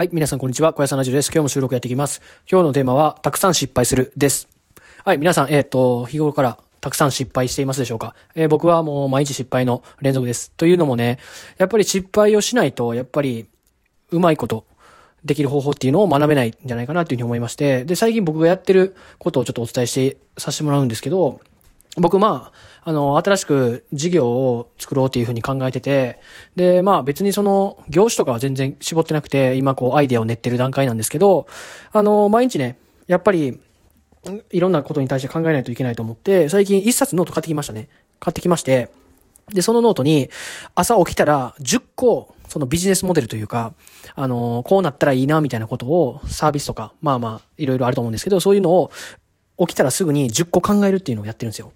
はい、皆さんこんにちは。小屋さんラジオです。今日も収録やっていきます。今日のテーマは、たくさん失敗するです。はい、皆さん、えっ、ー、と、日頃からたくさん失敗していますでしょうか？えー、僕はもう毎日失敗の連続です。というのもね、やっぱり失敗をしないと、やっぱり、うまいこと、できる方法っていうのを学べないんじゃないかなというふうに思いまして、で、最近僕がやってることをちょっとお伝えしてさせてもらうんですけど、僕、まあ、あの、新しく事業を作ろうっていうふうに考えてて、で、まあ別にその、業種とかは全然絞ってなくて、今こうアイデアを練ってる段階なんですけど、あの、毎日ね、やっぱり、いろんなことに対して考えないといけないと思って、最近一冊ノート買ってきましたね。買ってきまして、で、そのノートに、朝起きたら10個、そのビジネスモデルというか、あの、こうなったらいいな、みたいなことを、サービスとか、まあまあ、いろいろあると思うんですけど、そういうのを、起きたらすぐに10個考えるっていうのをやってるんですよ。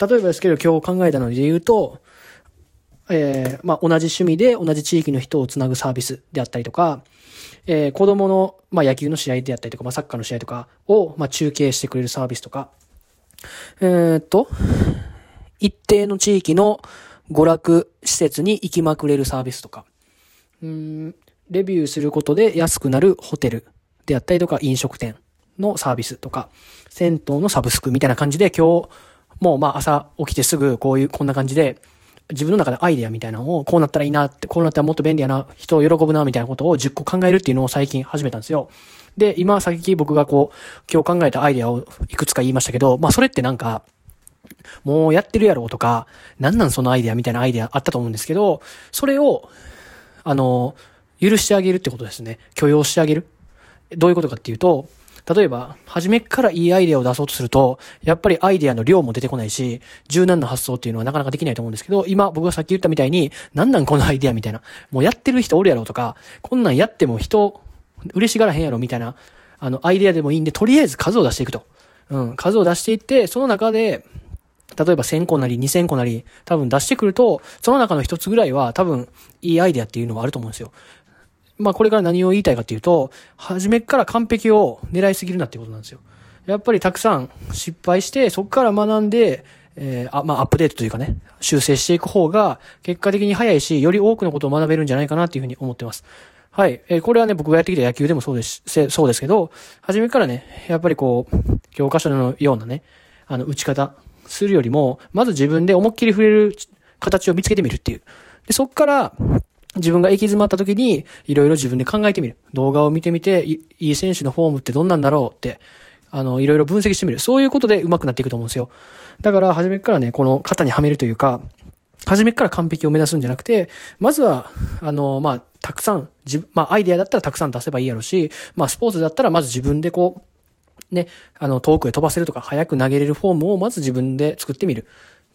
例えばですけど今日考えたので言うと、えー、まあ、同じ趣味で同じ地域の人をつなぐサービスであったりとか、えー、子供の、まあ、野球の試合であったりとか、まあ、サッカーの試合とかを、まあ、中継してくれるサービスとか、えー、っと、一定の地域の娯楽施設に行きまくれるサービスとか、うん、レビューすることで安くなるホテルであったりとか、飲食店のサービスとか、銭湯のサブスクみたいな感じで今日、もうまあ朝起きてすぐこういう、こんな感じで、自分の中でアイデアみたいなのを、こうなったらいいなって、こうなったらもっと便利やな、人を喜ぶな、みたいなことを10個考えるっていうのを最近始めたんですよ。で、今さっき僕がこう、今日考えたアイデアをいくつか言いましたけど、まあそれってなんか、もうやってるやろうとか、なんなんそのアイデアみたいなアイデアあったと思うんですけど、それを、あの、許してあげるってことですね。許容してあげる。どういうことかっていうと、例えば、初めからいいアイデアを出そうとすると、やっぱりアイデアの量も出てこないし、柔軟な発想っていうのはなかなかできないと思うんですけど、今僕がさっき言ったみたいに、なんなんこのアイデアみたいな、もうやってる人おるやろとか、こんなんやっても人、嬉しがらへんやろみたいな、あの、アイデアでもいいんで、とりあえず数を出していくと。うん、数を出していって、その中で、例えば1000個なり2000個なり多分出してくると、その中の一つぐらいは多分いいアイデアっていうのがあると思うんですよ。まあこれから何を言いたいかっていうと、初めから完璧を狙いすぎるなっていうことなんですよ。やっぱりたくさん失敗して、そこから学んで、えー、あ、まあ、アップデートというかね、修正していく方が、結果的に早いし、より多くのことを学べるんじゃないかなっていうふうに思ってます。はい。えー、これはね、僕がやってきた野球でもそうです、そうですけど、初めからね、やっぱりこう、教科書のようなね、あの、打ち方するよりも、まず自分で思いっきり触れる形を見つけてみるっていう。で、そっから、自分が行き詰まった時に、いろいろ自分で考えてみる。動画を見てみて、いい選手のフォームってどんなんだろうって、あの、いろいろ分析してみる。そういうことで上手くなっていくと思うんですよ。だから、初めからね、この型にはめるというか、初めから完璧を目指すんじゃなくて、まずは、あの、まあ、たくさん、自まあ、アイデアだったらたくさん出せばいいやろうし、まあ、スポーツだったらまず自分でこう、ね、あの、遠くへ飛ばせるとか、早く投げれるフォームをまず自分で作ってみる。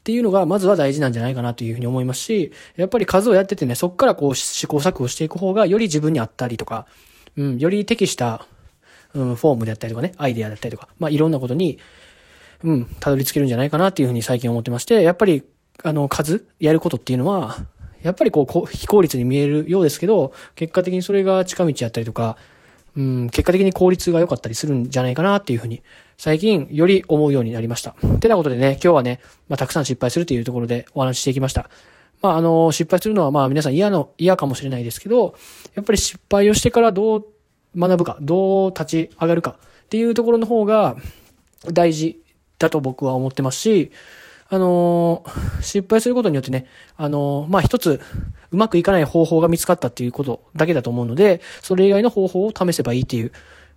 っていうのが、まずは大事なんじゃないかなというふうに思いますし、やっぱり数をやっててね、そこからこう試行錯誤していく方が、より自分に合ったりとか、うん、より適した、うん、フォームであったりとかね、アイデアだったりとか、まあ、いろんなことに、うん、たどり着けるんじゃないかなっていうふうに最近思ってまして、やっぱり、あの、数、やることっていうのは、やっぱりこう、非効率に見えるようですけど、結果的にそれが近道やったりとか、うん、結果的に効率が良かったりするんじゃないかなっていうふうに、最近より思うようになりました。てなことでね、今日はね、まあ、たくさん失敗するというところでお話ししていきました。まあ、あの、失敗するのはまあ皆さん嫌の、嫌かもしれないですけど、やっぱり失敗をしてからどう学ぶか、どう立ち上がるかっていうところの方が大事だと僕は思ってますし、あのー、失敗することによってね、あのー、まあ、一つ、うまくいかない方法が見つかったっていうことだけだと思うので、それ以外の方法を試せばいいっていう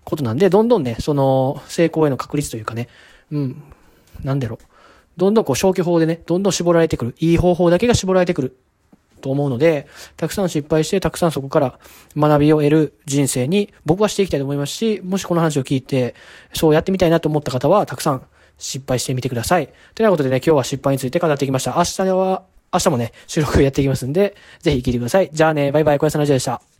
ことなんで、どんどんね、その、成功への確率というかね、うん、なんだろう。どんどんこう消去法でね、どんどん絞られてくる。いい方法だけが絞られてくる。と思うので、たくさん失敗して、たくさんそこから学びを得る人生に僕はしていきたいと思いますし、もしこの話を聞いて、そうやってみたいなと思った方は、たくさん失敗してみてください。ということでね、今日は失敗について語ってきました。明日は、明日もね、収録やっていきますんで、ぜひ聞いてください。じゃあね、バイバイ、小屋さんラジオでした。